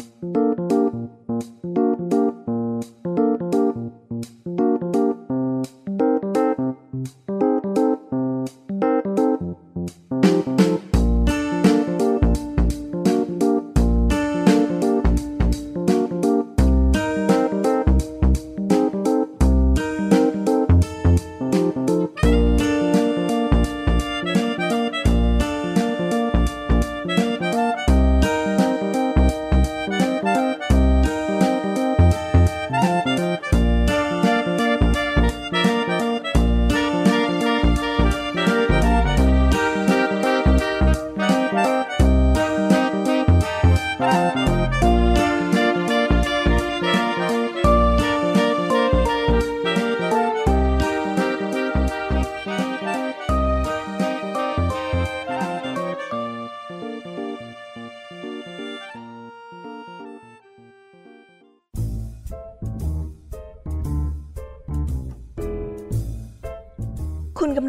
คุ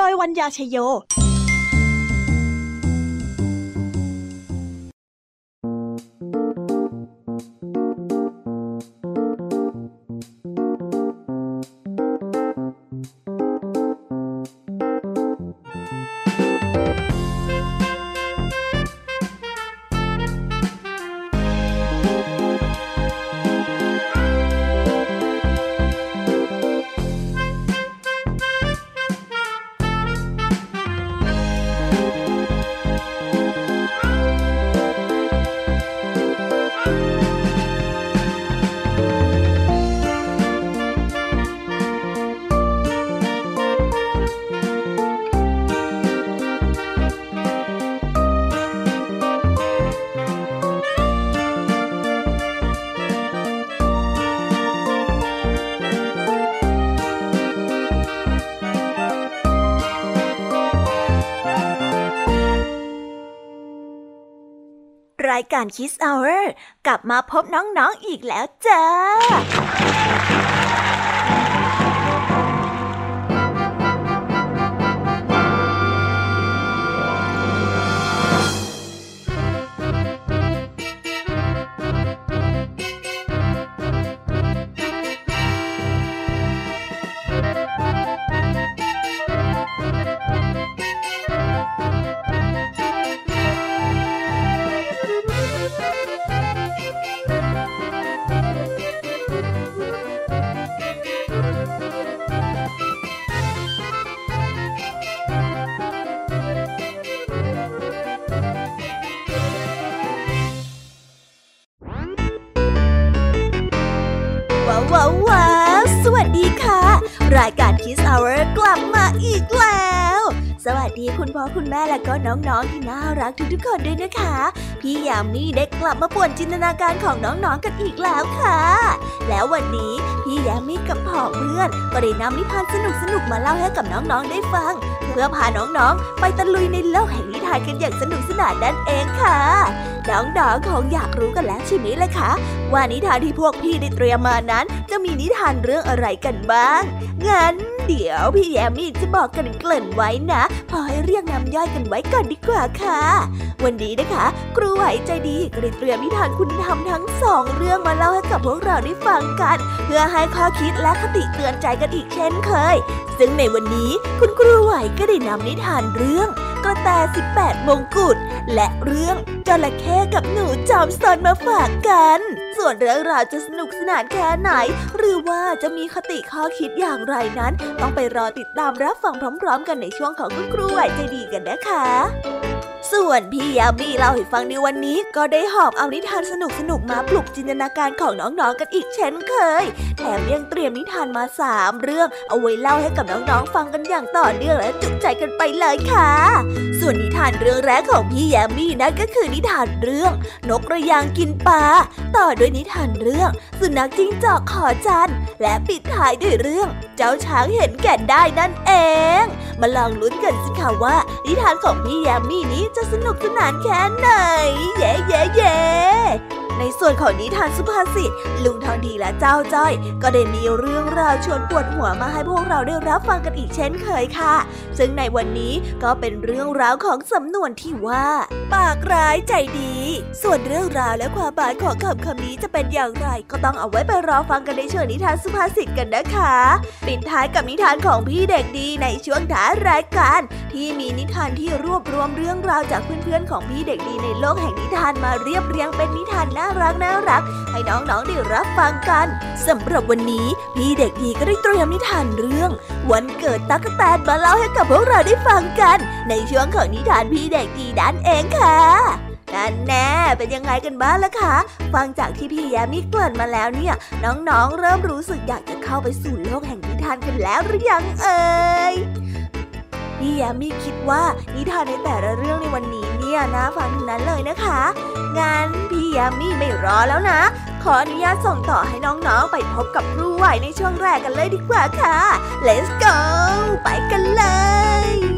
โดยวัญญาชยโย รายการคิสเอาท์กลับมาพบน้องๆออีกแล้วจ้า ว้าวว้าวสวัสดีค่ะ รายการ Kiss Hour กลับมาอีกแล้ว สวัสดีคุณพ่อคุณแม่และก็น้องๆที่น่ารักทุกๆคนด้วยนะคะ พี่ยามีได้กลับมาป่วนจินตนาการของน้องๆกันอีกแล้วค่ะ แล้ววันนี้พี่ยามีกับพ่อเพื่อนก็ได้นำนิทานสนุกๆมาเล่าให้กับน้องๆได้ฟัง พื่อพาน้องๆ ไปตะลุยในโลกแห่งนิทานกันอย่างสนุกสนานนั่นเองค่ะ น้องๆคงอยากรู้กันแล้วใช่ไหมล่ะคะว่านิทานที่พวกพี่ได้เตรียมมานั้น จะมีนิทานเรื่องอะไรกันบ้างงั้น เดี๋ยวพี่แยมมี่จะบอกกันเกริ่นไว้นะ พอให้เรียกน้ำย่อยกันไว้ก่อนดีกว่าค่ะ วันนี้นะคะ ครูไหวใจดีก็ได้เตรียมนิทานคุณธรรมทั้งสองเรื่องมาเล่าให้กับพวกเราได้ฟังกัน เพื่อให้ข้อคิดและคติเตือนใจกันอีกเช่นเคย ซึ่งในวันนี้คุณครูไหวก็ได้นำนิทานเรื่องกระแต 18 มงกุฎ และเรื่องจระเข้กับหนูจอมซนมาฝากกัน ส่วนเรื่องราวจะสนุกสนานแค่ไหน หรือว่าจะมีคติข้อคิดอย่างไรนั้น ต้องไปรอติดตามรับฟังพร้อม ๆ กันในช่วงของคุณครูไหวใจดีกันนะคะส่วนพี่ยามีเล่าให้ฟังในวันนี้ก็ได้หอบเอานิทานสนุกสนุกมาปลุกจินตนาการของน้องๆกันอีกเช่นเคย แถมยังเตรียมนิทานมาสามเรื่องเอาไว้เล่าให้กับน้องๆฟังกันอย่างต่อเนื่องและจุใจกันไปเลยค่ะส่วนนิทานเรื่องแรกของพี่แยมมีนั่นก็คือนิทานเรื่อง นกกระยางกินปลาต่อด้วยนิทานเรื่อง สุนัขจิ้งจอกขอจันและปิดท้ายด้วยเรื่อง เจ้าช้างเห็นแก่นได้นั่นเอง มาลองลุ้นกันสิค่ะว่า นิทานของพี่แยมมี่นี้จะสนุกสนานแค่ไหนเย้เย้เย้ ในส่วนของนิทานสุภาษิตลุงทองดีและเจ้าจ้อย ก็ได้มีเรื่องราวชวนปวดหัวมาให้พวกเราได้รับฟังกันอีกเช่นเคยค่ะ ซึ่งในวันนี้ก็เป็นเรื่องราวของสำนวนที่ว่า ปากร้ายใจดี ส่วนเรื่องราวและความหมายของคำคำนี้จะเป็นอย่างไร ก็ต้องเอาไว้ไปรอฟังกันในช่วงนิทานสุภาษิตกันนะคะปิดท้ายกับนิทานของพี่เด็กดีในช่วงท้ายรายการ ที่มีนิทานที่รวบรวมเรื่องราวจากเพื่อนๆของพี่เด็กดีในโลกแห่งนิทานมาเรียบเรียงเป็นนิทานน่ารักน่ารัก ให้น้องๆได้รับฟังกันสำหรับวันนี้พี่เด็กดีก็ได้เตรียมนิทานเรื่อง วันเกิดตั๊กแตนมาเล่าให้กับพวกเราได้ฟังกัน ในช่วงของนิทานพี่เด็กดีด้านเองค่ะนั่นแน่เป็นยังไงกันบ้างล่ะคะ ฟังจากที่พี่แยมิเกริ่นมาแล้วเนี่ย น้องๆ เริ่มรู้สึกอยากจะเข้าไปสู่โลกแห่งนิทานกันแล้วหรือยังเอ่ย พี่ยามีคิดว่านิทานในแต่ละเรื่องในวันนี้เนี่ยนะฟังทั้งนั้นเลยนะคะ งั้นพี่ยามีไม่รอแล้วนะ ขออนุญาตส่งต่อให้น้องๆ ไปพบกับครูไหวในช่วงแรกกันเลยดีกว่าค่ะ let's go ไปกันเลย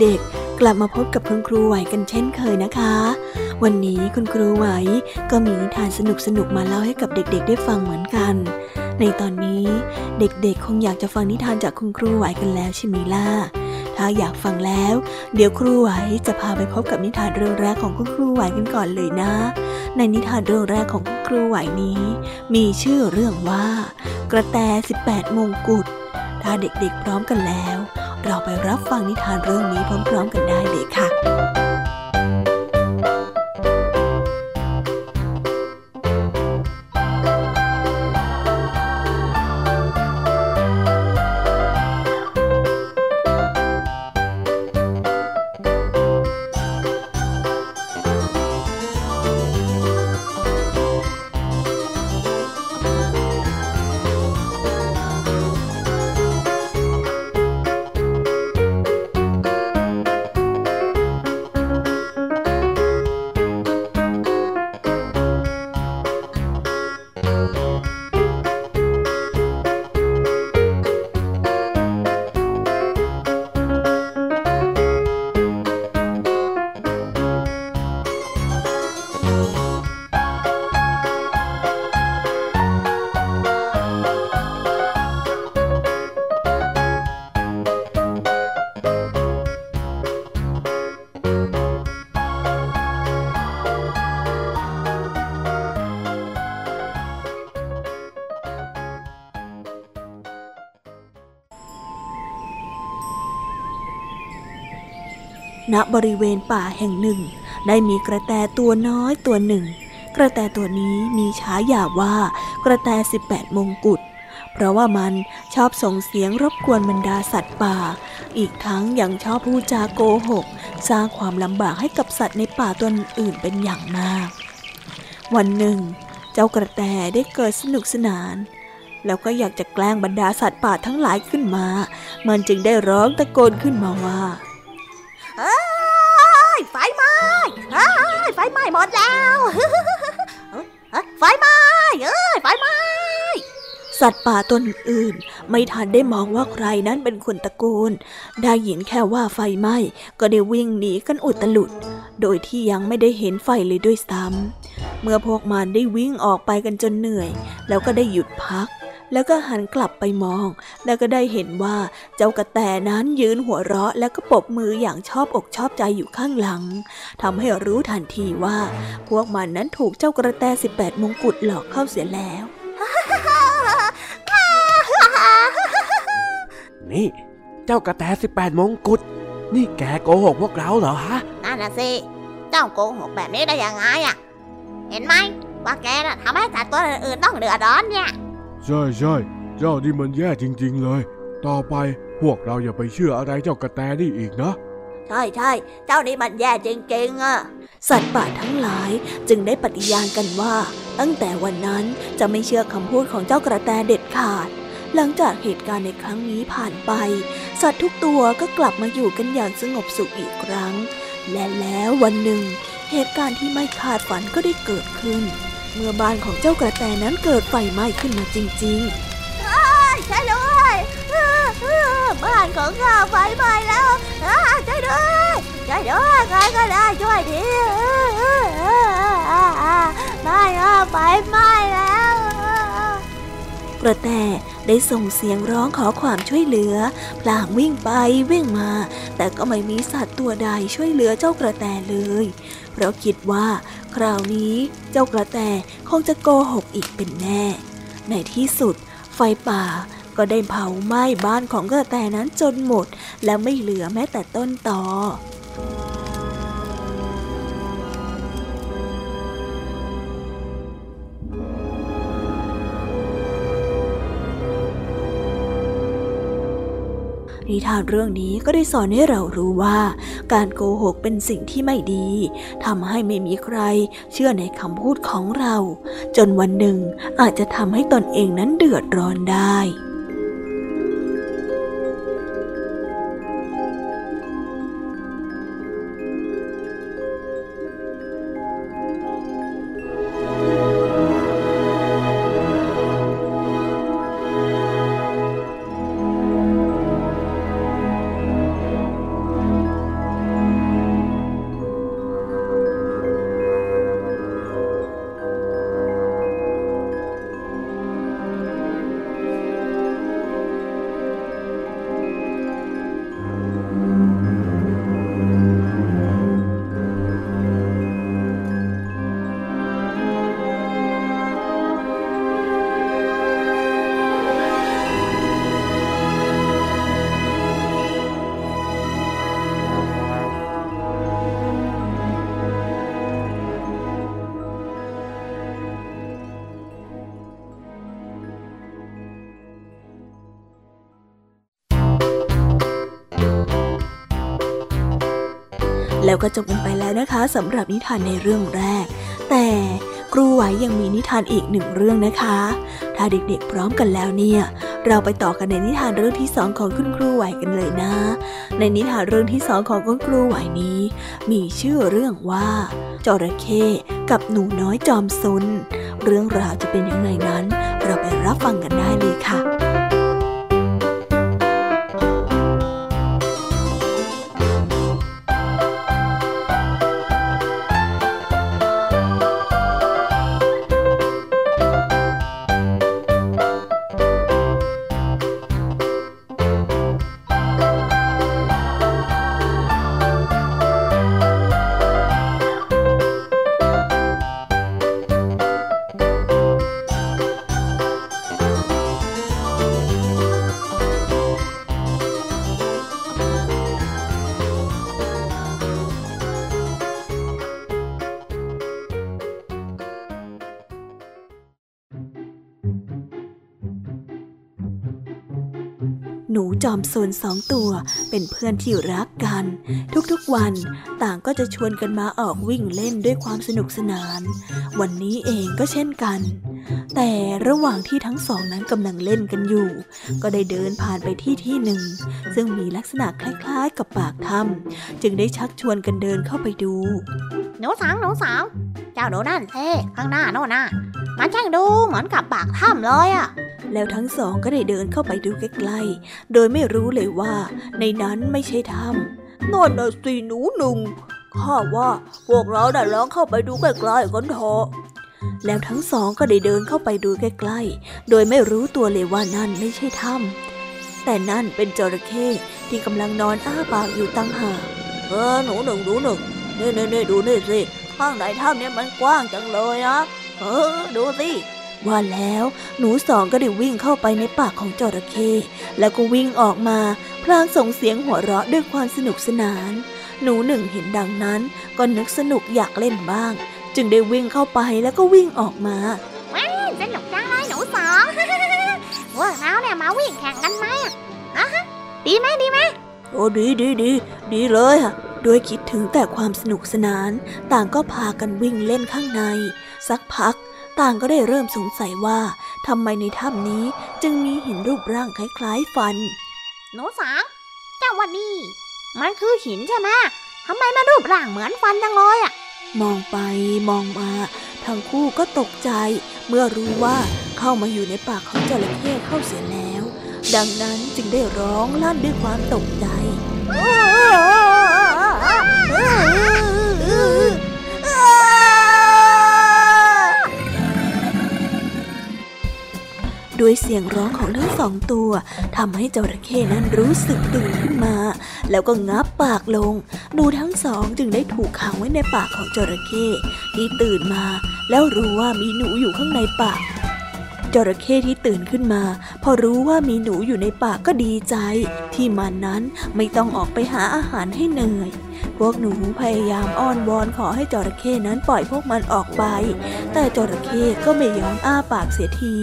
เด็กๆ กลับมาพบกับคุณครูไหวกันเช่นเคยนะคะ วันนี้คุณครูไหวก็มีนิทานสนุกๆมาเล่าให้กับเด็กๆ ได้ฟังเหมือนกัน ในตอนนี้เด็กๆ คงอยากจะฟังนิทานจากคุณครูไหวกันแล้วใช่ไหมล่ะ ถ้าอยากฟังแล้ว เดี๋ยวครูไหวจะพาไปพบกับนิทานเรื่องแรกของคุณครูไหวกันก่อนเลยนะ ในนิทานเรื่องแรกของคุณครูไหวนี้ มีชื่อเรื่องว่า กระแต 18 มงกุฎถ้าเด็กๆ พร้อมกันแล้ว เราไปรับฟังนิทานเรื่องนี้พร้อม ๆ กันได้เลยค่ะ ริเวณป่าแห่งหนึ่ง ได้มีกระแตตัวน้อยตัวหนึ่ง กระแตตัวนี้มีฉายาว่า กระแตสิบแปดมงกุฎเพราะว่ามันชอบส่งเสียงรบกวนบรรดาสัตว์ป่า อีกทั้งยังชอบพูดจาโกหก สร้างความลำบากให้กับสัตว์ในป่าตัวอื่นเป็นอย่างมาก วันหนึ่ง เจ้ากระแตได้เกิดสนุกสนาน แล้วก็อยากจะแกล้งบรรดาสัตว์ป่าทั้งหลายขึ้นมา มันจึงได้ร้องตะโกนขึ้นมาว่า ฟไหม้หมดแล้วไฟไหม้เอ้ยไฟไหม้สัตว์ป่าตนอื่นไม่ทันได้มองว่าใครนั้นเป็นคนตะโกน ได้ยินแค่ว่าไฟไหม้ก็ได้วิ่งหนีกันอุตลุด โดยที่ยังไม่ได้เห็นไฟเลยด้วยซ้ำเมื่อพวกมันได้วิ่งออกไปกันจนเหนื่อย แล้วก็ได้หยุดพัก แล้วก็หันกลับไปมอง แล้วก็ได้เห็นว่าเจ้ากระแตนั้นยืนหัวเราะ แล้วก็ปบมืออย่างชอบอกชอบใจอยู่ข้างหลังทำให้รู้ทันทีว่า พวกมันนั้นถูกเจ้ากระแตสิบแปดมงกุฎหลอกเข้าเสียแล้ว นี่ เจ้ากระแตสิบแปดมงกุฎนี่แกโกหกพวกเราเหรอฮะนั่นน่ะสิเจ้าโกหกแบบนี้ได้ยังไงอะ เห็นไหมว่าแกน่ะทำให้สัตว์ตัวอื่นๆต้องเดือดร้อนเนี่ย ใช่ใช่เจ้านี่มันแย่จริง ๆ เลย ต่อไปพวกเราอย่าไปเชื่ออะไรเจ้ากระแตนี่อีกนะ ใช่ใช่เจ้านี่มันแย่จริงๆอะ สัตว์ป่าทั้งหลายจึงได้ปฏิญาณกันว่า ตั้งแต่วันนั้นจะไม่เชื่อคำพูดของเจ้ากระแตเด็ดขาด หลังจากเหตุการณ์ในครั้งนี้ผ่านไป สัตว์ทุกตัวก็กลับมาอยู่กันอย่างสงบสุขอีกครั้ง และแล้ววันหนึ่ง เหตุการณ์ที่ไม่คาดฝันก็ได้เกิดขึ้น เมื่อบ้านของเจ้ากระแตนั้นเกิดไฟไหม้ขึ้นมาจริงๆใช่เลยบ้านของข้าไฟไหม้แล้วช่วยด้วยช่วยด้วยใครก็ได้ช่วยดีบ้านข้าไฟไหม้แล้ว กระแตได้ส่งเสียงร้องขอความช่วยเหลือ พลางวิ่งไปวิ่งมา แต่ก็ไม่มีสัตว์ตัวใดช่วยเหลือเจ้ากระแตเลย เพราะคิดว่า คราวนี้เจ้ากระแตคงจะโกหกอีกเป็นแน่ ในที่สุด ไฟป่าก็ได้เผาไหม้บ้านของกระแตนั้นจนหมด และไม่เหลือแม้แต่ต้นตอ นิทานเรื่องนี้ก็ได้สอนให้เรารู้ว่า การโกหกเป็นสิ่งที่ไม่ดีทำให้ไม่มีใครเชื่อในคำพูดของเรา จนวันหนึ่งอาจจะทำให้ตนเองนั้นเดือดร้อนได้ แล้วก็จบกันไปแล้วนะคะสำหรับนิทานในเรื่องแรก แต่ครูไหวยังมีนิทานอีกหนึ่งเรื่องนะคะ ถ้าเด็กๆพร้อมกันแล้วเนี่ย เราไปต่อกันในนิทานเรื่องที่สองของคุณครูไหวกันเลยนะ ในนิทานเรื่องที่สองของคุณครูไหวนี้ มีชื่อเรื่องว่าจระเข้กับหนูน้อยจอมซนเรื่องราวจะเป็นยังไงนั้น เราไปรับฟังกันได้เลยค่ะ นสองตัว เป็นเพื่อนที่รักกัน ทุกๆวันต่างก็จะชวนกันมาออกวิ่งเล่นด้วยความสนุกสนาน วันนี้เองก็เช่นกัน แต่ระหว่างที่ทั้งสองนั้นกำลังเล่นกันอยู่ ก็ได้เดินผ่านไปที่ที่หนึ่ง ซึ่งมีลักษณะคล้ายๆ กับปากถ้ำจึงได้ชักชวนกันเดินเข้าไปดูหนูสาวหนูสาว เจ้าดูนั่นเท่ข้างหน้าโน่นน่ะมันช่างดูเหมือนกับปากถ้ำเลยอะ แล้วทั้งสองก็ได้เดินเข้าไปดูใกล้ๆ โดยไม่รู้เลยว่า ในนั้นไม่ใช่ถ้ำนั่นน่ะสิหนูหนึ่งข้าว่าพวกเราได้ลองเข้าไปดูใกล้ๆกันเถอะแล้วทั้งสองก็ได้เดินเข้าไปดูใกล้ๆ โดยไม่รู้ตัวเลยว่านั่นไม่ใช่ถ้ำแต่นั่นเป็นจระเข้ที่กำลังนอนอ้าปากอยู่ตั้งหากเออหนูหนึ่งหนูหนึ่งนี่นี่นี่ดูนี่สิข้างในถ้ำเนี่ยมันกว้างจังเลยนะเออดูสิ ว่าแล้วหนูสองก็ได้วิ่งเข้าไปในปากของจระเข้แล้วก็วิ่งออกมา พลางส่งเสียงหัวเราะด้วยความสนุกสนาน หนูหนึ่งเห็นดังนั้น ก็นึกสนุกอยากเล่นบ้าง จึงได้วิ่งเข้าไปแล้วก็วิ่งออกมาสนุกจังเลยหนูสองพวกเราเนี่ยมาวิ่งแข่งกันไหมอะอะฮะดีไหมดีไหมโอ้ดีดีดีดีเลยอะด้วยคิดถึงแต่ความสนุกสนาน ต่างก็พากันวิ่งเล่นข้างใน สักพัก ต่างก็ได้เริ่มสงสัยว่าทำไมในถ้ำนี้จึงมีหินรูปร่างคล้ายๆฟัน หนูสาวเจ้าวันนี้มันคือหินใช่ไหมทำไมมันรูปร่างเหมือนฟันจังเลยอะมองไปมองมา ทั้งคู่ก็ตกใจ เมื่อรู้ว่าเข้ามาอยู่ในปากของจระเข้เข้าเสียแล้ว ดังนั้นจึงได้ร้องลั่นด้วยความตกใจ ด้วยเสียงร้องของทั้งสองตัวทำให้จระเข้นั้นรู้สึกตื่นขึ้นมา แล้วก็งับปากลง หนูทั้งสองจึงได้ถูกขังไว้ในปากของจระเข้ที่ตื่นมา แล้วรู้ว่ามีหนูอยู่ข้างในปากจระเข้ที่ตื่นขึ้นมา พอรู้ว่ามีหนูอยู่ในปากก็ดีใจ ที่มันนั้นไม่ต้องออกไปหาอาหารให้เหนื่อย พวกหนูพยายามอ้อนวอนขอให้จระเข้นั้นปล่อยพวกมันออกไป แต่จระเข้ก็ไม่ยอมอ้าปากเสียที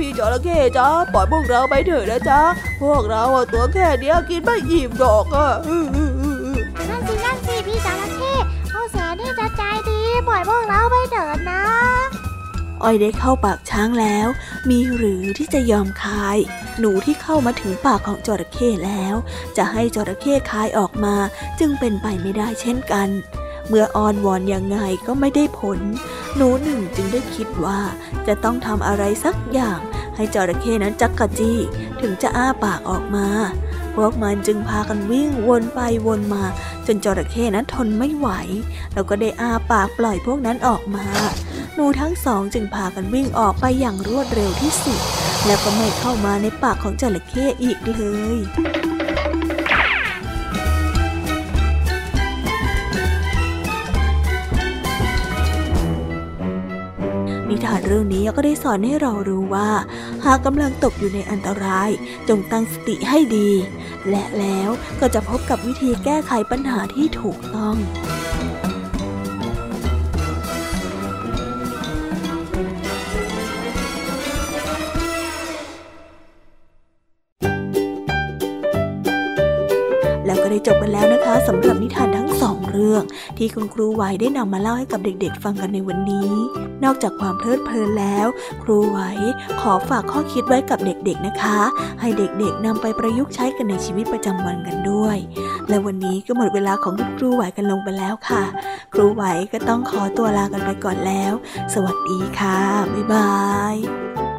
พี่จระเข้จ้าปล่อยพวกเราไปเถอะนะจ๊ะพวกเราอะตัวแค่เนี้ยกินไม่อิ่มดอกอะอื้ออื้ออื้ออื้อนั่นสินั่นสิพี่จระเข้เขาแสนที่จะใจดีปล่อยพวกเราไปเถิดนะอ้อยได้เข้าปากช้างแล้ว มีหรือที่จะยอมคาย หนูที่เข้ามาถึงปากของจระเข้แล้ว จะให้จระเข้คายออกมาจึงเป็นไปไม่ได้เช่นกัน เมื่ออ้อนวอนยังไงก็ไม่ได้ผล หนูหนึ่งจึงได้คิดว่าจะต้องทำอะไรสักอย่าง ให้จระเข้นั้นจักกะจี้ถึงจะอ้าปากออกมา พวกมันจึงพากันวิ่งวนไปวนมา จนจระเข้นั้นทนไม่ไหว แล้วก็ได้อ้าปากปล่อยพวกนั้นออกมา หนูทั้งสองจึงพากันวิ่งออกไปอย่างรวดเร็วที่สุด แล้วก็ไม่เข้ามาในปากของจระเข้อีกเลย ทานเรื่องนี้ก็ได้สอนให้เรารู้ว่า หากกำลังตกอยู่ในอันตราย จงตั้งสติให้ดี และแล้วก็จะพบกับวิธีแก้ไขปัญหาที่ถูกต้องแล้วก็ได้จบไปแล้วนะคะสำหรับนิทาน รื่องที่คุณครูไหวได้นำมาเล่าให้กับเด็กๆ ฟังกันในวันนี้ นอกจากความเพลิดเพลินแล้ว ครูไหวขอฝากข้อคิดไว้กับเด็กๆนะคะ ให้เด็กๆนำไปประยุกต์ใช้กันในชีวิตประจำวันกันด้วย และวันนี้ก็หมดเวลาของคุณครูไหวกันลงไปแล้วค่ะ ครูไหวก็ต้องขอตัวลากันไปก่อนแล้ว สวัสดีค่ะบ๊ายบาย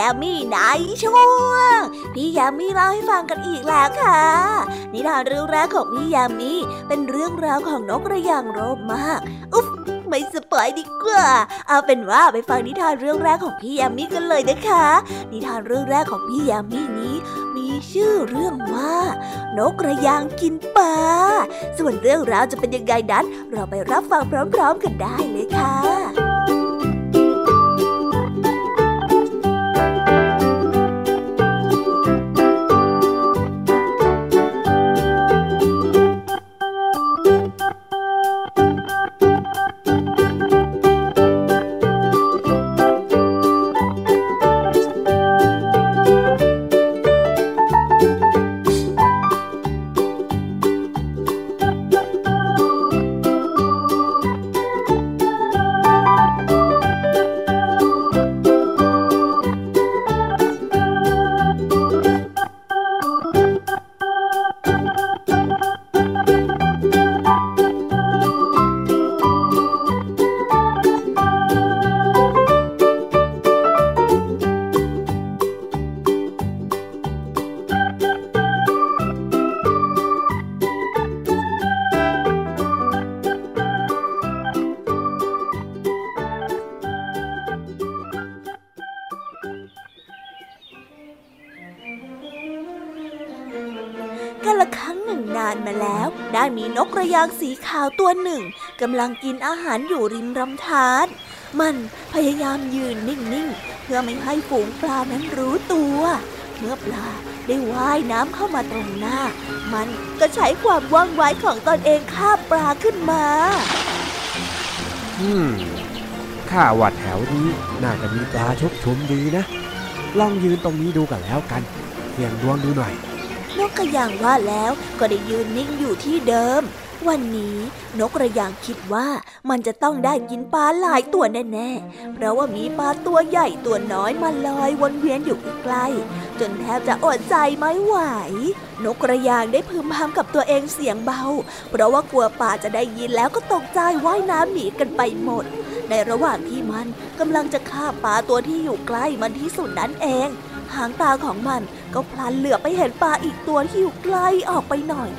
ยามีในช่วง พี่ยามีเล่าให้ฟังกันอีกแล้วค่ะ นิทานเรื่องแรกของพี่ยามีเป็นเรื่องราวของนกกระยางโรบมาก อุ๊บไม่สปอยดีกว่า เอาเป็นว่าไปฟังนิทานเรื่องแรกของพี่ยามีกันเลยนะคะ นิทานเรื่องแรกของพี่ยามีนี้ มีชื่อเรื่องว่า นกกระยางกินปลา ส่วนเรื่องราวจะเป็นยังไงนั้น เราไปรับฟังพร้อม ๆ กันได้เลยค่ะ ขาวตัวหนึ่งกำลังกินอาหารอยู่ริมลำธารมันพยายามยืนนิ่งๆ เพื่อไม่ให้ฝูงปลานั้นรู้ตัว เมื่อปลาได้ว่ายน้ำเข้ามาตรงหน้า มันก็ใช้ความว่องไวของตนเองฆ่าปลาขึ้นมา อืมข้าว่าแถวนี้น่าจะมีปลาชกชุมดีนะ ลองยืนตรงนี้ดูกันแล้วกัน เสี่ยงดวงดูหน่อยนกกระยางว่าแล้วก็ได้ยืนนิ่งอยู่ที่เดิม วันนี้นกกระยางคิดว่ามันจะต้องได้กินปลาหลายตัวแน่ๆ เพราะว่ามีปลาตัวใหญ่ตัวน้อยมาลอยวนเวียนอยู่ใกล้ๆจนแทบจะอดใจไม่ไหว นกกระยางได้พึมพำกับตัวเองเสียงเบา เพราะว่ากลัวปลาจะได้ยินแล้วก็ตกใจว่ายน้ำหนีกันไปหมด ในระหว่างที่มันกำลังจะฆ่าปลาตัวที่อยู่ใกล้มันที่สุดนั้นเอง หางตาของมันก็พลันเหลือบไปเห็นปลาอีกตัวที่อยู่ใกล้ออกไปหน่อย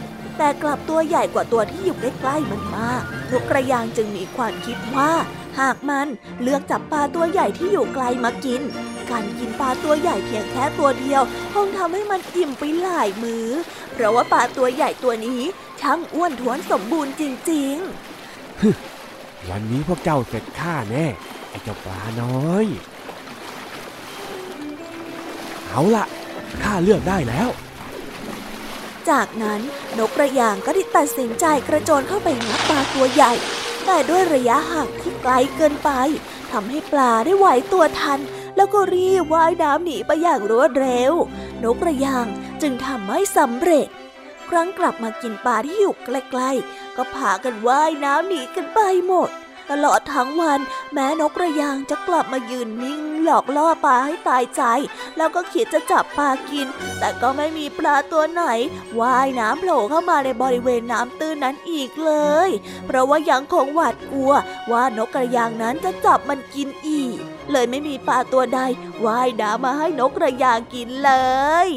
แต่กลับตัวใหญ่กว่าตัวที่อยู่ใกล้ๆมันมากนกกระยางจึงมีความคิดว่า หากมันเลือกจับปลาตัวใหญ่ที่อยู่ไกลมากิน การกินปลาตัวใหญ่เพียงแค่ตัวเดียวคงทำให้มันอิ่มไปหลายมือเพราะว่าปลาตัวใหญ่ตัวนี้ช่างอ้วนท้วนสมบูรณ์จริงๆวันนี้พวกเจ้าเสร็จข้าแน่ไอ้เจ้าปลาน้อย เอาละข้าเลือกได้แล้ว จากนั้นนกกระยางก็ได้ตัดสินใจกระโจนเข้าไปงับปลาตัวใหญ่ แต่ด้วยระยะห่างที่ไกลเกินไปทำให้ปลาได้ไหวตัวทัน แล้วก็รีบว่ายน้ำหนีไปอย่างรวดเร็ว นกกระยางจึงทำไม่สำเร็จ ครั้งกลับมากินปลาที่อยู่ใกล้ๆก็พากันว่ายน้ำหนีกันไปหมด ตลอดทั้งวัน แม้นกกระยางจะกลับมายืนนิ่ง หลอกล่อปลาให้ตายใจ แล้วก็คิดจะจับปลากิน แต่ก็ไม่มีปลาตัวไหนว่ายน้ำโผล่เข้ามาในบริเวณน้ำตื้นนั้นอีกเลย เพราะว่ายังคงหวาดกลัว ว่านกกระยางนั้นจะจับมันกินอีก เลยไม่มีปลาตัวใดว่ายน้ำมาให้นกกระยางกินเลย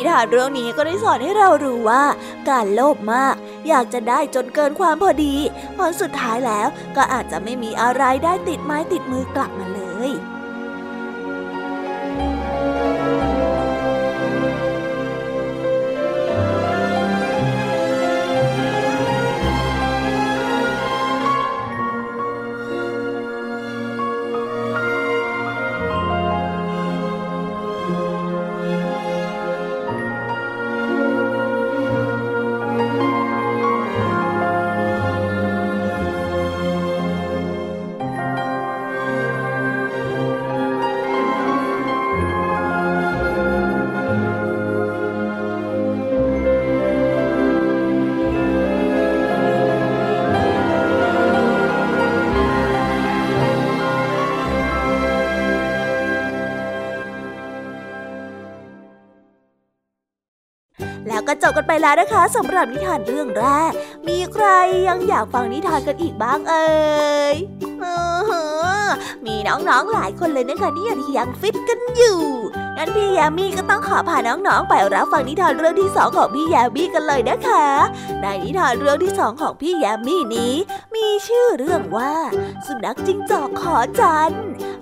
นิทานเรื่องนี้ก็ได้สอนให้เรารู้ว่า การโลภมาก อยากจะได้จนเกินความพอดีผลสุดท้ายแล้วก็อาจจะไม่มีอะไรได้ติดไม้ติดมือกลับมาเลย ไปแล้วนะคะสำหรับนิทานเรื่องแรก มีใครยังอยากฟังนิทานกันอีกบ้างเอ่ยมีน้องๆหลายคนเลยนะคะที่ยังฟิตกันอยู่งั้นพี่ยามีก็ต้องขอพาน้องๆไปรับฟังนิทานเรื่องที่สองของพี่ยามีกันเลยนะคะ ในนิทานเรื่องที่สองของพี่ยามีนี้ มีชื่อเรื่องว่า สุนัขจิ้งจอกขอจัน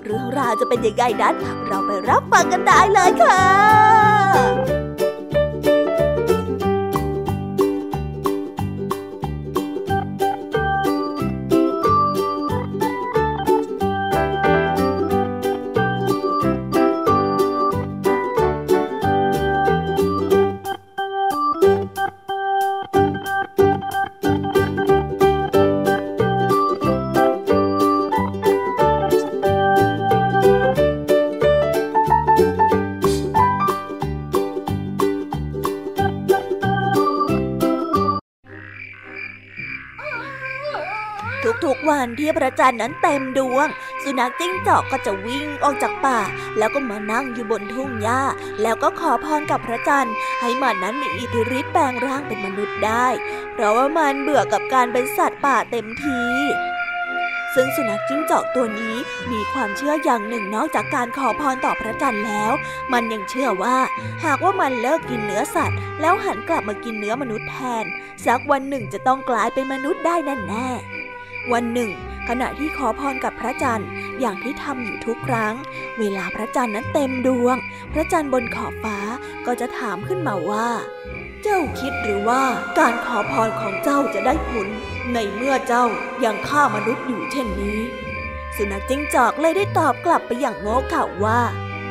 เรื่องราวจะเป็นยังไงนั้น เราไปรับฟังกันได้เลยค่ะ ทุกๆวันที่พระจันทร์นั้นเต็มดวง สุนัขจิ้งจอกก็จะวิ่งออกจากป่า แล้วก็มานั่งอยู่บนทุ่งหญ้า แล้วก็ขอพรกับพระจันทร์ ให้มันนั้นมีอิทธิฤทธิ์แปลงร่างเป็นมนุษย์ได้ เพราะว่ามันเบื่อกับการเป็นสัตว์ป่าเต็มทีซึ่งสุนัขจิ้งจอกตัวนี้มีความเชื่ออย่างหนึ่งนอกจากการขอพรต่อพระจันทร์แล้ว มันยังเชื่อว่า หากว่ามันเลิกกินเนื้อสัตว์ แล้วหันกลับมากินเนื้อมนุษย์แทน สักวันหนึ่งจะต้องกลายเป็นมนุษย์ได้แน่แน่ วันหนึ่ง ขณะที่ขอพรกับพระจันทร์อย่างที่ทำอยู่ทุกครั้ง เวลาพระจันทร์นั้นเต็มดวง พระจันทร์บนขอบฟ้าก็จะถามขึ้นมาว่า เจ้าคิดหรือว่าการขอพรของเจ้าจะได้ผล ในเมื่อเจ้ายังฆ่ามนุษย์อยู่เช่นนี้ สุนัขจิ้งจอกเลยได้ตอบกลับไปอย่างโง่เขลาว่า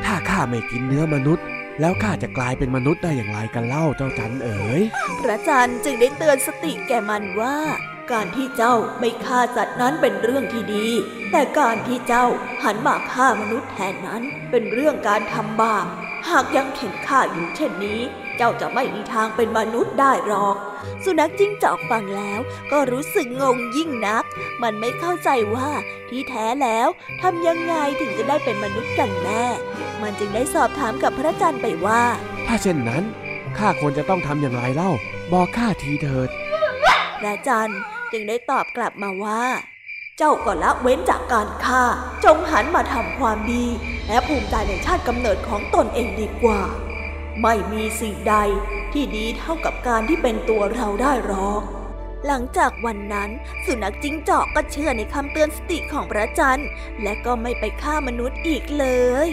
ถ้าข้าไม่กินเนื้อมนุษย์แล้วข้าจะกลายเป็นมนุษย์ได้อย่างไรกันเล่าเจ้าจันเอ๋ย พระจันทร์จึงได้เตือนสติแก่มันว่า การที่เจ้าไม่ฆ่าสัตว์นั้นเป็นเรื่องที่ดี แต่การที่เจ้าหันมาฆ่ามนุษย์แทนนั้นเป็นเรื่องการทำบาป หากยังเข็นฆ่าอยู่เช่นนี้ เจ้าจะไม่มีทางเป็นมนุษย์ได้หรอก สุนัขจิ้งจอกฟังแล้วก็รู้สึกงงยิ่งนัก มันไม่เข้าใจว่าที่แท้แล้วทำยังไงถึงจะได้เป็นมนุษย์กันแน่ มันจึงได้สอบถามกับพระจันทร์ไปว่า ถ้าเช่นนั้นข้าควรจะต้องทำอย่างไรเล่า บอกข้าทีเถิดพระจันทร์ จึงได้ตอบกลับมาว่า เจ้าก็ละเว้นจากการฆ่า จงหันมาทำความดี และภูมิใจในชาติกำเนิดของตนเองดีกว่า ไม่มีสิ่งใดที่ดีเท่ากับการที่เป็นตัวเราได้หรอกหลังจากวันนั้น สุนัขจิ้งจอกก็เชื่อในคำเตือนสติของพระจันทร์ และก็ไม่ไปฆ่ามนุษย์อีกเลย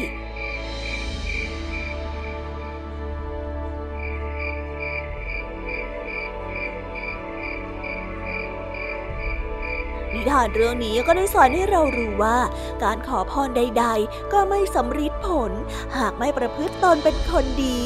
ทานเรื่องนี้ก็ได้สอนให้เรารู้ว่า การขอพรใด ๆ ก็ไม่สำเร็จผล หากไม่ประพฤติตนเป็นคนดี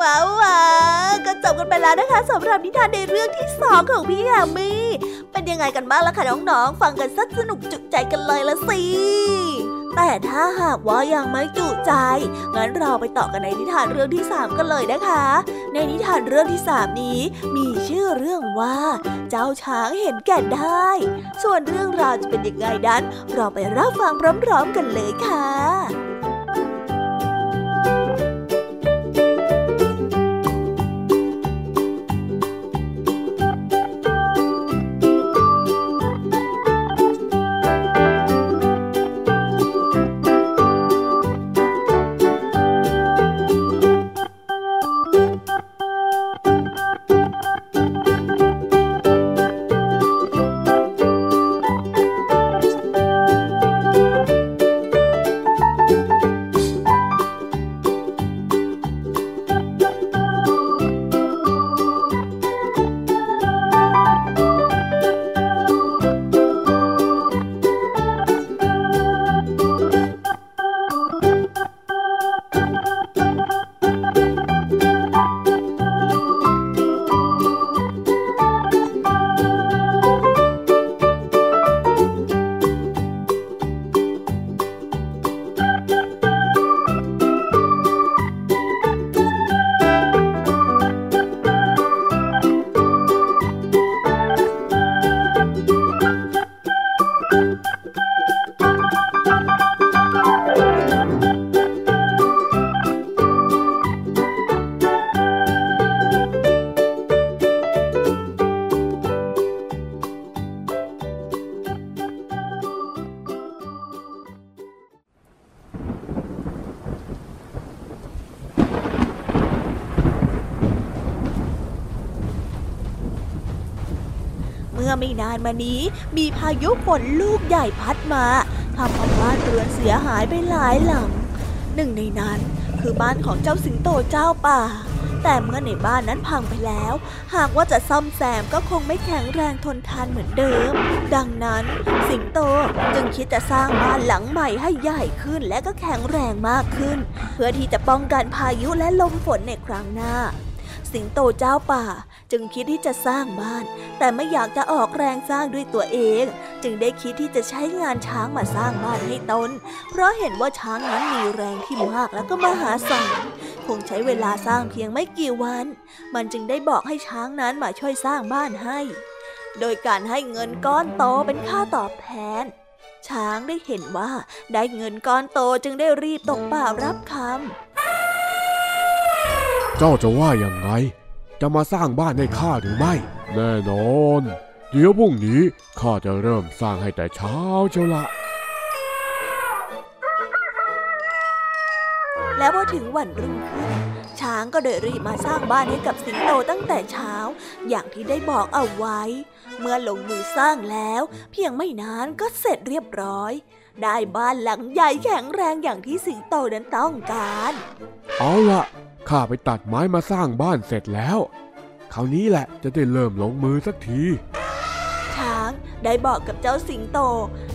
ว้าวาก็จบกันไปแล้วนะคะสำหรับนิทานในเรื่องที่สองของพี่แฮมมี่เป็นยังไงกันบ้างล่ะคะน้องๆ ฟังกันสักสนุกจุใจกันเลยละสิ แต่ถ้าหากว่ายังไม่จุใจ งั้นเราไปต่อกันในนิทานเรื่องที่สามกันเลยนะคะ ในนิทานเรื่องที่สามนี้ มีชื่อเรื่องว่า เจ้าช้างเห็นแก่ได้ ส่วนเรื่องราวจะเป็นยังไงนั้น เราไปรับฟังพร้อมๆกันเลยค่ะ นานมานี้ มีพายุฝนลูกใหญ่พัดมาทำเอาบ้านเรือนเสียหายไปหลายหลัง หนึ่งในนั้นคือบ้านของเจ้าสิงโตเจ้าป่า แต่เมื่อในบ้านนั้นพังไปแล้ว หากว่าจะซ่อมแซมก็คงไม่แข็งแรงทนทานเหมือนเดิม ดังนั้น สิงโตจึงคิดจะสร้างบ้านหลังใหม่ให้ใหญ่ขึ้นและก็แข็งแรงมากขึ้น เพื่อที่จะป้องกันพายุและลมฝนในครั้งหน้า สิงโตเจ้าป่า จึงคิดที่จะสร้างบ้าน แต่ไม่อยากจะออกแรงสร้างด้วยตัวเอง จึงได้คิดที่จะใช้งานช้างมาสร้างบ้านให้ตน เพราะเห็นว่าช้างนั้นมีแรงที่มากและก็มหาศาลคงใช้เวลาสร้างเพียงไม่กี่วัน มันจึงได้บอกให้ช้างนั้นมาช่วยสร้างบ้านให้ โดยการให้เงินก้อนโตเป็นค่าตอบแทนช้างได้เห็นว่าได้เงินก้อนโตจึงได้รีบตกป่ารับคำ เจ้าจะว่าอยังไง จะมาสร้างบ้านให้ข้าหรือไม่ แน่นอน เดี๋ยวพรุ่งนี้ข้าจะเริ่มสร้างให้แต่เช้าเชียวละแล้วพอถึงวันรุ่งขึ้นช้างก็ได้รีบมาสร้างบ้านให้กับสิงโตตั้งแต่เช้า อย่างที่ได้บอกเอาไว้ เมื่อลงมือสร้างแล้ว เพียงไม่นานก็เสร็จเรียบร้อย ได้บ้านหลังใหญ่แข็งแรงอย่างที่สิงโตนั้นต้องการ เอาละข้าไปตัดไม้มาสร้างบ้านเสร็จแล้ว คราวนี้แหละจะได้เริ่มลงมือสักที ช้างได้บอกกับเจ้าสิงโต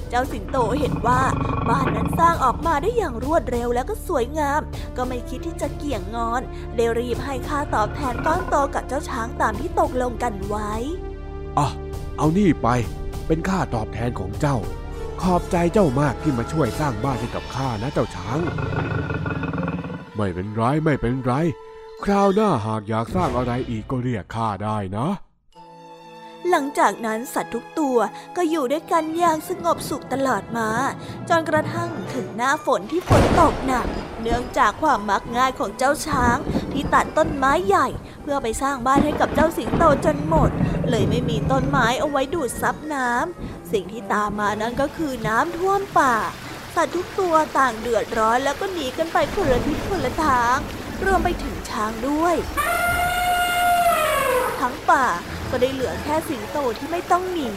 เจ้าสิงโตเห็นว่าบ้านนั้นสร้างออกมาได้อย่างรวดเร็วและก็สวยงาม ก็ไม่คิดที่จะเกี่ยงงอนได้รีบให้ค่าตอบแทนก้อนโตกับเจ้าช้างตามที่ตกลงกันไว้ อะ เอานี่ไป เป็นค่าตอบแทนของเจ้า ขอบใจเจ้ามากที่มาช่วยสร้างบ้านให้กับข้านะเจ้าช้าง ไม่เป็นไรไม่เป็นไร คราวหน้าหากอยากสร้างอะไรอีกก็เรียกข้าได้นะ หลังจากนั้นสัตว์ทุกตัวก็อยู่ด้วยกันอย่างสงบสุขตลอดมา จนกระทั่งถึงหน้าฝนที่ฝนตกหนัก เนื่องจากความมักง่ายของเจ้าช้าง ที่ตัดต้นไม้ใหญ่ เพื่อไปสร้างบ้านให้กับเจ้าสิงโตจนหมด เลยไม่มีต้นไม้เอาไว้ดูดซับน้ำสิ่งที่ตามมานั้นก็คือน้ำท่วมป่า สัตว์ทุกตัวต่างเดือดร้อนแล้วก็หนีกันไปคนละทิศคนละทาง รวมไปถึงช้างด้วย ทั้งป่า ก็ได้เหลือแค่สิงโตที่ไม่ต้องหนี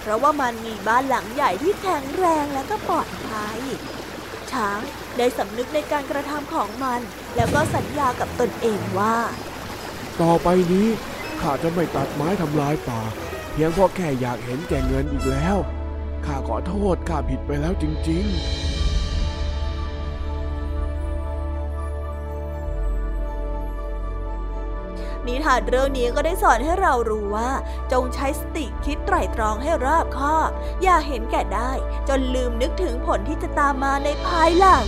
เพราะว่ามันมีบ้านหลังใหญ่ที่แข็งแรงและก็ปลอดภัย ช้างได้สำนึกในการกระทำของมัน แล้วก็สัญญากับตนเองว่า ต่อไปนี้ข้าจะไม่ตัดไม้ทำลายป่า เพียงเพราะแค่อยากเห็นแก่เงินอีกแล้วข้าขอโทษข้าผิดไปแล้วจริง ๆ นิทานเรื่องนี้ก็ได้สอนให้เรารู้ว่า จงใช้สติคิดไตร่ตรองให้รอบคอบ อย่าเห็นแก่ได้ จนลืมนึกถึงผลที่จะตามมาในภายหลัง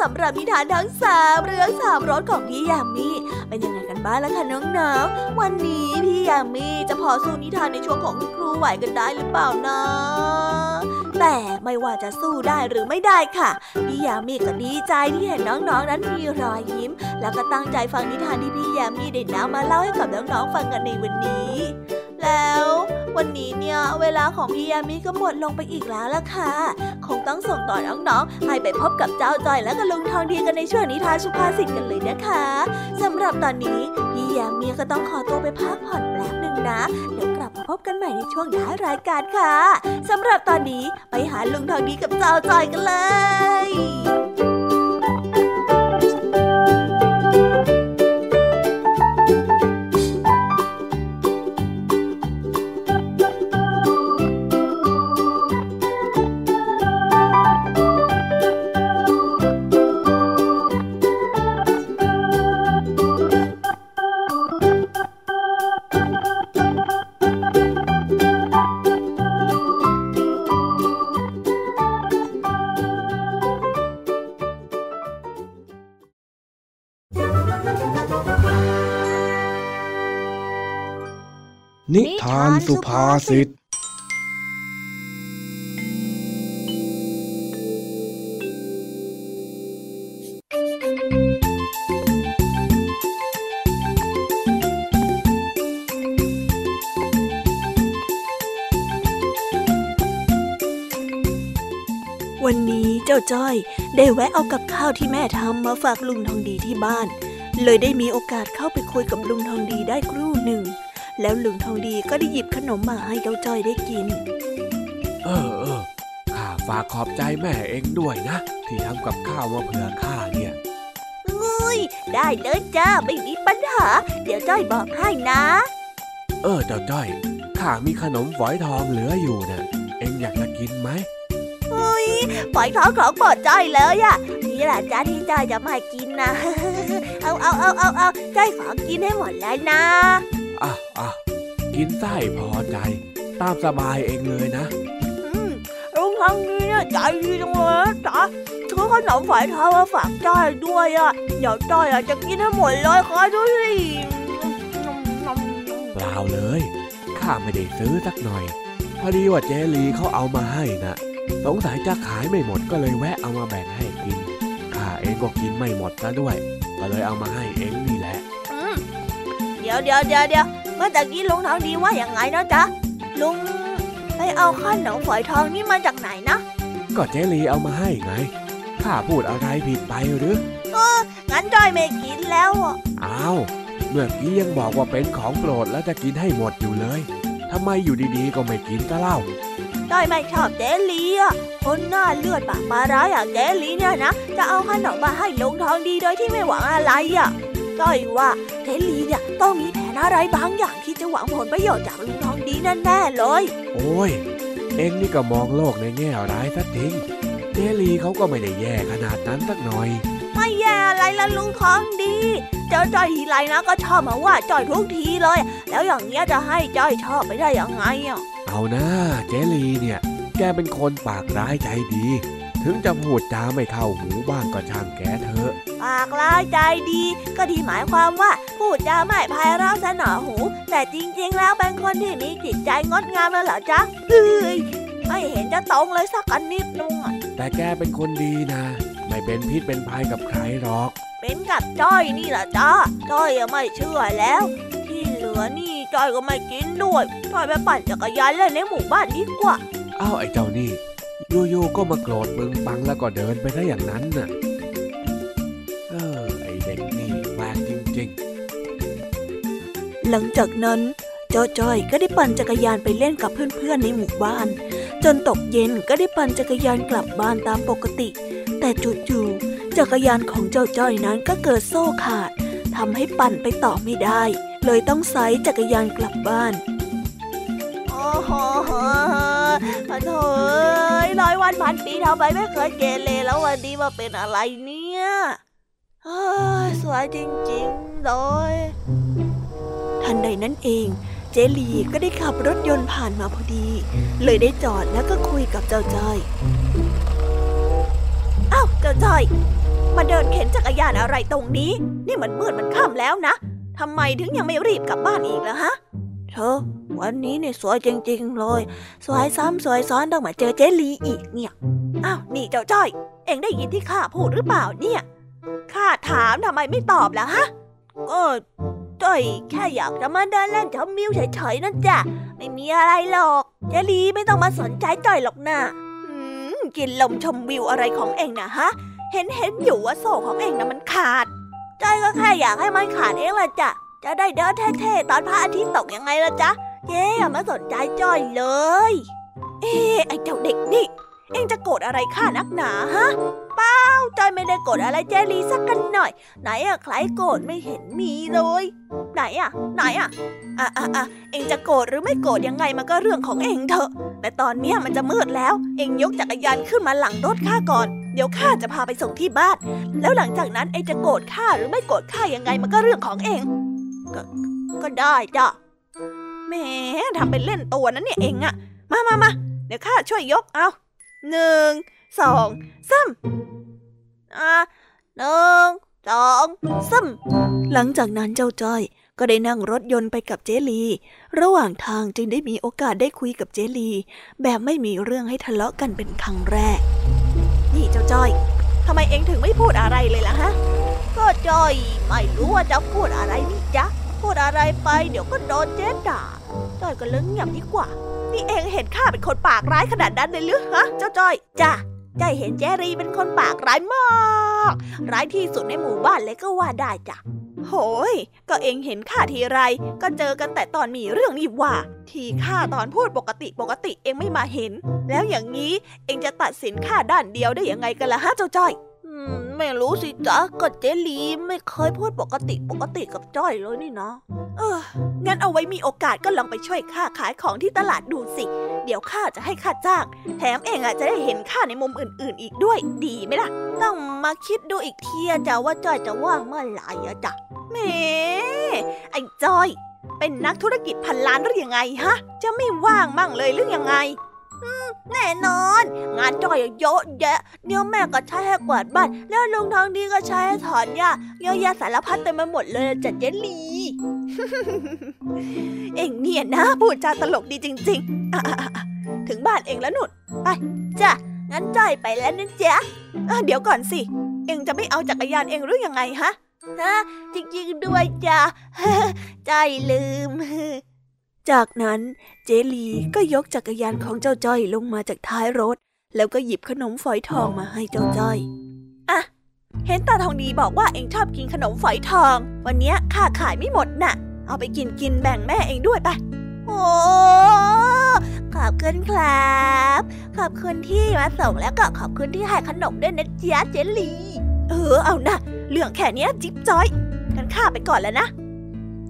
สำหรับนิทานทั้งสามเรื่องสามรสของพี่ยามีเป็นยังไงกันบ้างล่ะคะน้องๆ วันนี้พี่ยามีจะพอสู้นิทานในช่วงของครูไหวกันได้หรือเปล่านะแต่ไม่ว่าจะสู้ได้หรือไม่ได้ค่ะ พี่ยามีก็ดีใจที่เห็นน้องๆนั้นมีรอยยิ้ม แล้วก็ตั้งใจฟังนิทานที่พี่ยามีได้นำมาเล่าให้กับน้องๆฟังกันในวันนี้ แล้ววันนี้เนี่ยเวลาของพี่ยามีก็หมดลงไปอีกแล้วล่ะค่ะ คงต้องส่งต่อน้องๆให้ไปพบกับเจ้าจอยและก็ลุงทองดีกันในช่วงนิทานสุภาษิตกันเลยนะคะสำหรับตอนนี้พี่ยามีก็ต้องขอตัวไปพักผ่อนแป๊บหนึ่งนะเดี๋ยวกลับมาพบกันใหม่ในช่วงท้ายรายการค่ะสำหรับตอนนี้ไปหาลุงทองดีกับเจ้าจอยกันเลยานสุภาษิตวันนี้เจ้าจ้อย ได้แวะเอากับข้าวที่แม่ทำมาฝากลุงทองดีที่บ้าน เลยได้มีโอกาสเข้าไปคุยกับลุงทองดีได้ครู่หนึ่ง แล้วลุงทองดีก็ได้หยิบขนมมาให้เจ้าจ้อยได้กิน เออเออข้าฝากขอบใจแม่เองด้วยนะ ที่ทำกับข้าวมาเผื่อข้าเนี่ยงุยได้เลยจ้าไม่มีปัญหา เดี๋ยวจ้อยบอกให้นะ เออเจ้าจ้อยข้ามีขนมฝอยทองเหลืออยู่นะ่ะเองอยากจะกินไหมอุ้ยปล่อยท้องของปอดจ้อยเลยอะนี่แหละจ้าที่จ้อยจะมากินนะ เอาเอาเอาเอาเอาจ้อยขอกินให้หมดแล้วนะ อะอะกินไส้พอใจ ตามสบายเองเลยนะอืมลุงทองดีเนี่ยใจดีจังเลยนะจ้าซื้อขนมฝอยทองมาฝากจ้อยด้วยอะเดี๋ยวจ้อยอะจะกินให้หมดเลยคอยดูสิเปล่าเลย ข้าไม่ได้ซื้อสักหน่อย พอดีว่าเจลีเขาเอามาให้นะสงสัยจะขายไม่หมดก็เลยแวะเอามาแบ่งให้กิน ข้าเองก็กินไม่หมดซะด้วย ก็เลยเอามาให้เองนี่แหละอืมเดี๋ยวเดี๋ยวเดี๋ยวเดี๋ยวเมื่อตะกี้ลุงทองดีว่าอย่างไงนะจ๊ะลุงไปเอาขนมฝอยทองนี่มาจากไหนนะ ก็เจลีเอามาให้ไงข้าพูดอะไรผิดไปหรืองั้นจ้อยไม่กินแล้วอะอ้าวเมื่อกี้ยังบอกว่าเป็นของโปรดแล้วจะกินให้หมดอยู่เลยทำไมอยู่ดีๆก็ไม่กินก็เล่าจ้อยไม่ชอบเจลีอะคนหน้าเลือดปากปลาร้ายอย่างเจลีเนี่ยนะจะเอาขนมมาให้ลุงทองดีโดยที่ไม่หวังอะไรอะ จ้อยว่าเจลีเนี่ยต้องมีแผนอะไรบางอย่างที่จะหวังผลประโยชน์จากลุงทองดีแน่ๆเลย โอ้ย เอ็งนี่ก็มองโลกในแง่ร้ายซะจริงเจลีเขาก็ไม่ได้แย่ขนาดนั้นสักหน่อย ไม่แย่อะไรละลุงทองดีเจอจ้อยทีไรนะก็ชอบมาว่าจ้อยทุกทีเลย แล้วอย่างเงี้ยจะให้จ้อยชอบไปได้ยังไงอะเอานะเจลีเนี่ย แกเป็นคนปากร้ายใจดี ถึงจะพูดจาไม่เข้าหูบ้างก็ช่างแกเถอะปากร้ายใจดี ก็ที่หมายความว่าพูดจาไม่ไพเราะสนอหู แต่จริงๆ แล้วเป็นคนที่มีจิตใจงดงามแล้วเหรอจ๊ะเฮ้ยไม่เห็นจะตรงเลยสักอันนิดนึงอะแต่แกเป็นคนดีนะ ไม่เป็นพิษเป็นภัยกับใครหรอก เป็นกับจ้อยนี่แหละจ้าจ้อยยังไม่เชื่อแล้ว ที่เหลือนี่จ้อยก็ไม่กินด้วยจ้อยไปปั่นจักรยานเล่นในหมู่บ้านดีกว่าอ้าวไอ้เจ้านี่ อยู่ๆก็มาโกรธมึงปังแล้วก็เดินไปซะอย่างนั้นน่ะ เออ ไอ้เด็กนี่แปลกจริงหลังจากนั้นเจ้าจ้อยก็ได้ปั่นจักรยานไปเล่นกับเพื่อนๆในหมู่บ้าน จนตกเย็นก็ได้ปั่นจักรยานกลับบ้านตามปกติ แต่จู่ๆจักรยานของเจ้าจ้อยนั้นก็เกิดโซ่ขาดทำให้ปั่นไปต่อไม่ได้ เลยต้องไซจักรยานกลับบ้านโอ้โหขอโทษ ร้อยวันพันปีทำไมไม่เคยเกเรแล้ววันนี้มาเป็นอะไรเนี่ยสวยจริงๆเลยทันใดนั้นเอง เจลีก็ได้ขับรถยนต์ผ่านมาพอดี เลยได้จอดแล้วก็คุยกับเจ้าจ้อยอ้าวเจ้าจ้อยมาเดินเข็นจักรยานอะไรตรงนี้ นี่มันมืดมันค่ำแล้วนะทำไมถึงยังไม่รีบกลับบ้านอีกล่ะฮะ เธอ วันนี้เนี่ยสวยจริง ๆ เลย สวยซ้ำสวยซ้อนต้องมาเจอเจลีอีกเนี่ย อ้าว นี่เจ้าจ้อย เอ็งได้ยินที่ข้าพูดหรือเปล่าเนี่ย ข้าถามทำไมไม่ตอบล่ะฮะ ก็จ้อยแค่อยากจะมาเดินเล่นชมวิวเฉยๆนั่นจ้ะ ไม่มีอะไรหรอก เจลีไม่ต้องมาสนใจจ้อยหรอกนะอืมกินลมชมวิวอะไรของเอ็งนะฮะ เห็นเห็นอยู่ว่าโซ่ของเอ็งนะมันขาด จ้อยก็แค่อยากให้มันขาดเองละจ้ะ จะได้เดินเท่ๆตอนพระอาทิตย์ตกยังไงล่ะจ๊ะเจ๊อย่ามาสนใจจ้อยเลย เอ๊ไอเจ้าเด็กนี่ เอ็งจะโกรธอะไรข้านักหนาฮะ เป้าจ้อยไม่ได้โกรธอะไรเจลีสักกันหน่อย ไหนอะใครโกรธไม่เห็นมีเลย ไหนอะไหนอะอะอะอะเอ็งจะโกรธหรือไม่โกรธยังไงมันก็เรื่องของเอ็งเถอะ แต่ตอนเนี้ยมันจะมืดแล้ว เอ็งยกจักรยานขึ้นมาหลังรถข้าก่อน เดี๋ยวข้าจะพาไปส่งที่บ้าน แล้วหลังจากนั้นเอ็งจะโกรธข้าหรือไม่โกรธข้ายังไงมันก็เรื่องของเอ็ง ก็ก็ได้จ้ะแหมทำเป็นเล่นตัวนั้นเนี่ยเองอะมามามาเดี๋ยวข้าช่วยยกเอาหนึ่งสองสามอะหนึ่งสองสามหลังจากนั้นเจ้าจ้อยก็ได้นั่งรถยนต์ไปกับเจลี ระหว่างทางจึงได้มีโอกาสได้คุยกับเจลี แบบไม่มีเรื่องให้ทะเลาะกันเป็นครั้งแรก นี่เจ้าจ้อยทำไมเองถึงไม่พูดอะไรเลยล่ะฮะ ก็จ้อยไม่รู้ว่าจะพูดอะไรนี่จ๊ะ พูดอะไรไปเดี๋ยวก็โดนเจ๊ด่าจ้อยก็เลยเงียบดีกว่า นี่เองเห็นข้าเป็นคนปากร้ายขนาดนั้นเลยหรือฮะ เจ้าจ้อยจ้ะจ้อยเห็นเจรีเป็นคนปากร้ายมาก ร้ายที่สุดในหมู่บ้านเลยก็ว่าได้จ้ะโหย ก็เองเห็นข้าทีไรก็เจอกันแต่ตอนมีเรื่องนี่ว่า ทีข้าตอนพูดปกติปกติเองไม่มาเห็น แล้วอย่างนี้เองจะตัดสินข้าด้านเดียวได้ยังไงกันล่ะฮะเจ้าจ้อย ไม่รู้สิจ๊ะก็เจลีไม่เคยพูดปกติปกติกับจ้อยเลยนี่เนาะเอองั้นเอาไว้มีโอกาสก็ลองไปช่วยข้าขายของที่ตลาดดูสิ เดี๋ยวข้าจะให้ข้าจ้าง แถมเองอะจะได้เห็นข้าในมุมอื่น ๆ อีกด้วย ดีไหมล่ะ ต้องมาคิดดูอีกทีจ้ะว่าจ้อยจะว่างเมื่อไหร่อะจ้ะแหมไอ้จ้อย เป็นนักธุรกิจพันล้านหรือยังไงฮะ จะไม่ว่างมั่งเลยหรือยังไง แน่นอน งานจ้อยเยอะแยะเดี๋ยวแม่ก็ใช้ให้กวาดบ้านแล้วลุงทองดีก็ใช้ให้ถอนหญ้าเยอะแยะสารพัดเต็มไปหมดเลยจ้ะเจลี เอ็งเนี่ยนะพูดจาตลกดีจริง ๆ ถึงบ้านเองแล้วหนุดจ้ะงั้นจ้อยไปแล้วนะจ๊ะะเดี๋ยวก่อนสิ เอ็งจะไม่เอาจักรยานเอ็งหรือยังไงฮะฮะจริงๆด้วยจ้ะจ้อยลืม จากนั้นเจลีก็ยกจักรยานของเจ้าจ้อยลงมาจากท้ายรถ แล้วก็หยิบขนมฝอยทองมาให้เจ้าจ้อยเห็นตาทองดีบอกว่าเองชอบกินขนมฝอยทอง วันเนี้ยข้าขายไม่หมดน่ะ เอาไปกินกินแบ่งแม่เองด้วยไปโอ้ขอบคุณครับ ขอบคุณที่มาส่งแล้วก็ขอบคุณที่ให้ขนมด้วยนะจ๊ะเจลี เออเอานะเรื่องแค่เนี้ยจิ๊บจ้อยงั้นข้าไปก่อนแล้วนะ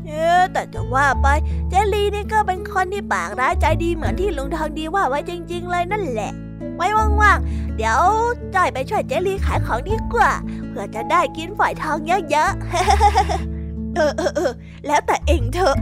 เอ๊แต่จะว่าไปเจลีนี่ก็เป็นคนที่ปากร้ายใจดีเหมือนที่ลุงทองดีว่าไว้จริง ๆ เลยนั่นแหละ ไว้ว่างๆ เดี๋ยวจ่อยไปช่วยเจลีขายของดีกว่า เพื่อจะได้กินฝอยทองเยอะเออเออเออแล้วแต่เองเถอะ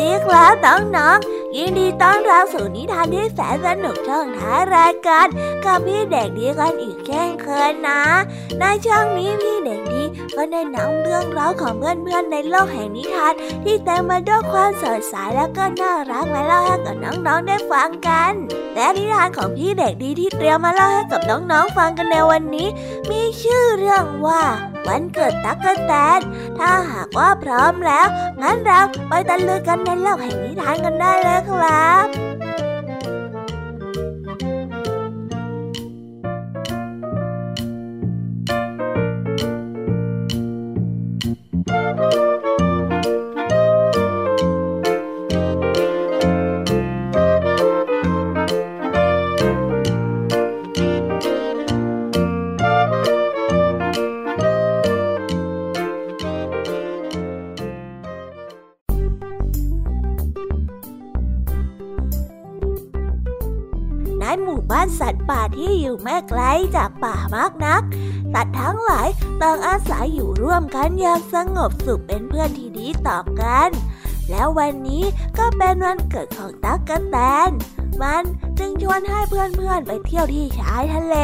ดีครับน้องๆ ยินดีต้อนรับสู่นิทานที่แสนสนุกช่องท้ายรายการกับพี่เด็กดีกันอีกเช่นเคยนะ ในช่องนี้พี่เด็กดีก็ได้นำเรื่องราวของเพื่อนๆในโลกแห่งนิทาน ที่เต็มมาด้วยความสดใสและก็น่ารักมาเล่าให้กับน้องๆได้ฟังกัน และนิทานของพี่เด็กดีที่เตรียมมาเล่าให้กับน้องๆฟังกันในวันนี้ มีชื่อเรื่องว่า วันเกิดตั๊กแตน ถ้าหากว่าพร้อมแล้ว งั้นเราไปตะลุยกันในโลกแห่งนิทานกันได้เลยครับ ไกลจากป่ามากนัก สัตว์ทั้งหลายต่างอาศัยอยู่ร่วมกันอย่างสงบสุขเป็นเพื่อนที่ดีต่อกัน แล้ววันนี้ก็เป็นวันเกิดของตั๊กแตน มันจึงชวนให้เพื่อนๆไปเที่ยวที่ชายทะเล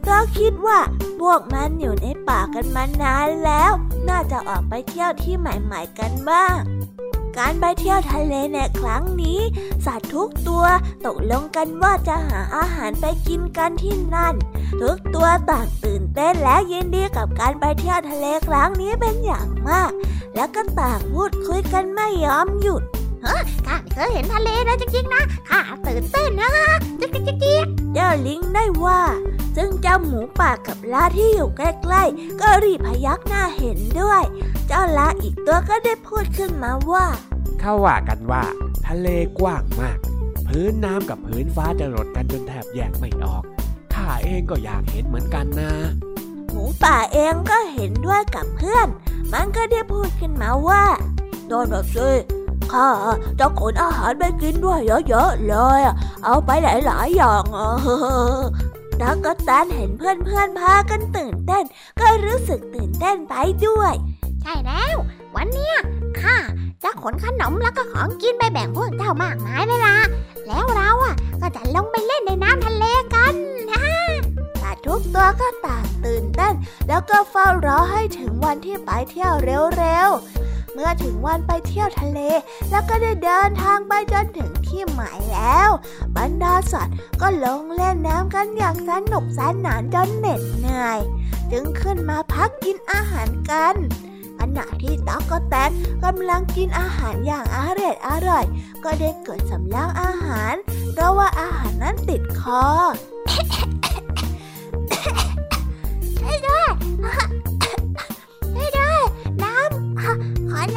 เพราะคิดว่าพวกมันอยู่ในป่ากันมานานแล้ว น่าจะออกไปเที่ยวที่ใหม่ ๆ กันบ้าง การไปเที่ยวทะเลในครั้งนี้ สัตว์ทุกตัวตกลงกันว่าจะหาอาหารไปกินกันที่นั่น ทุกตัวต่างตื่นเต้นและยินดีกับการไปเที่ยวทะเลครั้งนี้เป็นอย่างมาก และก็ต่างพูดคุยกันไม่ยอมหยุด เฮ้ข้าไม่เคยเห็นทะเลนะจริงๆนะข้าตื่นเต้นนะจิ๊กจิ๊กจิ๊กเจ้าลิงได้ว่า ซึ่งเจ้าหมูป่ากับลาที่อยู่ใกล้ๆ ก็รีบพยักหน้าเห็นด้วย เจ้าลาอีกตัวก็ได้พูดขึ้นมาว่าเขาว่ากันว่า ทะเลกว้างมาก พื้นน้ำกับพื้นฟ้าจะรดกันจนแทบแยกไม่ออกข้าเองก็อยากเห็นเหมือนกันนะ หมูป่าเองก็เห็นด้วยกับเพื่อน มันก็ได้พูดขึ้นมาว่าโดนแบบซิ ข้าจะขนอาหารไปกินด้วยเยอะๆเลย เอาไปหลายๆอย่างอะดักก็ตันเห็นเพื่อนๆพากันตื่นเต้น ก็รู้สึกตื่นเต้นไปด้วย ใช่แล้ว วันเนี้ยข้าจะขนขนมแล้วก็ของกินไปแบ่งพวกเจ้ามากมายเลยล่ะ แล้วเราอะก็จะลงไปเล่นในน้ำทะเลกันฮะแต่ทุกตัวก็ต่างตื่นเต้น แล้วก็เฝ้ารอให้ถึงวันที่ไปเที่ยวเร็ว เมื่อถึงวันไปเที่ยวทะเล แล้วก็ได้เดินทางไปจนถึงที่หมายแล้ว บรรดาสัตว์ก็ลงเล่นน้ำกันอย่างสนุกสนานจนเหน็ดเหนื่อย จึงขึ้นมาพักกินอาหารกันขณะที่ต๊อกกแตนกำลังกินอาหารอย่างอร่อยอร่อย ก็ได้เกิดสำลักอาหาร เพราะว่าอาหารนั้นติดคอช่วยด้วยช่วยด้วยน้ขอ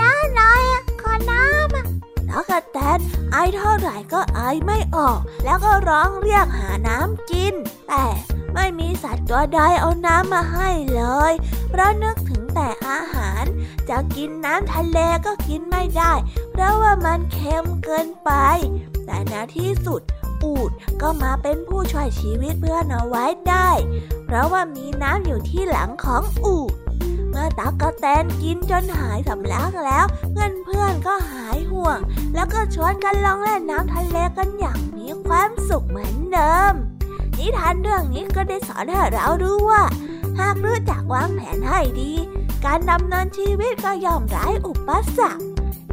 น้ำหน่อยขอน้ำแล้วกระแตนไอเท่าไหร่ก็ไอไม่ออก แล้วก็ร้องเรียกหาน้ำกิน แต่ไม่มีสัตว์ตัวใดเอาน้ำมาให้เลย เพราะนึกถึงแต่อาหาร จะกินน้ำทะเลก็กินไม่ได้ เพราะว่ามันเค็มเกินไป แต่ในที่สุดอูดก็มาเป็นผู้ช่วยชีวิตเพื่อนเอาไว้ได้ เพราะว่ามีน้ำอยู่ที่หลังของอูด มื่อตั๊กกแตนกินจนหายสำลักแล้ว เพื่อนเพื่อนก็หายห่วง แล้วก็ชวนกันลองเล่นน้ำทะเลกันอย่างมีความสุขเหมือนเดิม นิทานเรื่องนี้ก็ได้สอนให้เรารู้ว่า หากรู้จักวางแผนให้ดี การดำเนินชีวิตก็ย่อมไร้อุปสรรค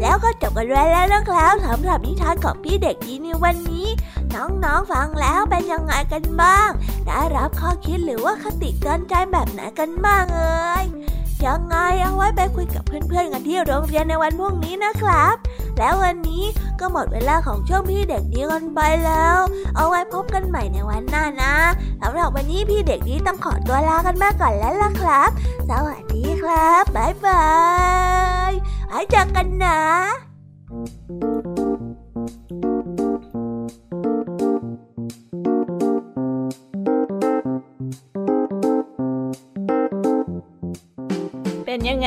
แล้วก็จบกันไว้แล้วนะครับสำหรับนิทานของพี่เด็กดีในวันนี้ น้องๆฟังแล้วเป็นยังไงกันบ้าง ได้รับข้อคิดหรือว่าคติเตือนใจแบบไหนกันบ้างเอ่ย ยังไงเอาไว้ไปคุยกับเพื่อนๆกันที่โรงเรียนในวันพรุ่งนี้นะครับ แล้ววันนี้ก็หมดเวลาของช่วงพี่เด็กดีกันไปแล้ว เอาไว้พบกันใหม่ในวันหน้านะสำหรับวันนี้พี่เด็กดีต้องขอตัวลากันมาก่อนแล้วล่ะครับ สวัสดีครับบ๊ายบายไว้เจอกันนะเป็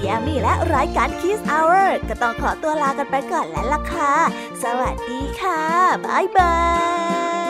พี่ยามีและรายการ Kiss Hour ก็ต้องขอตัวลากันไปก่อนแล้วล่ะค่ะ สวัสดีค่ะ บ๊ายบาย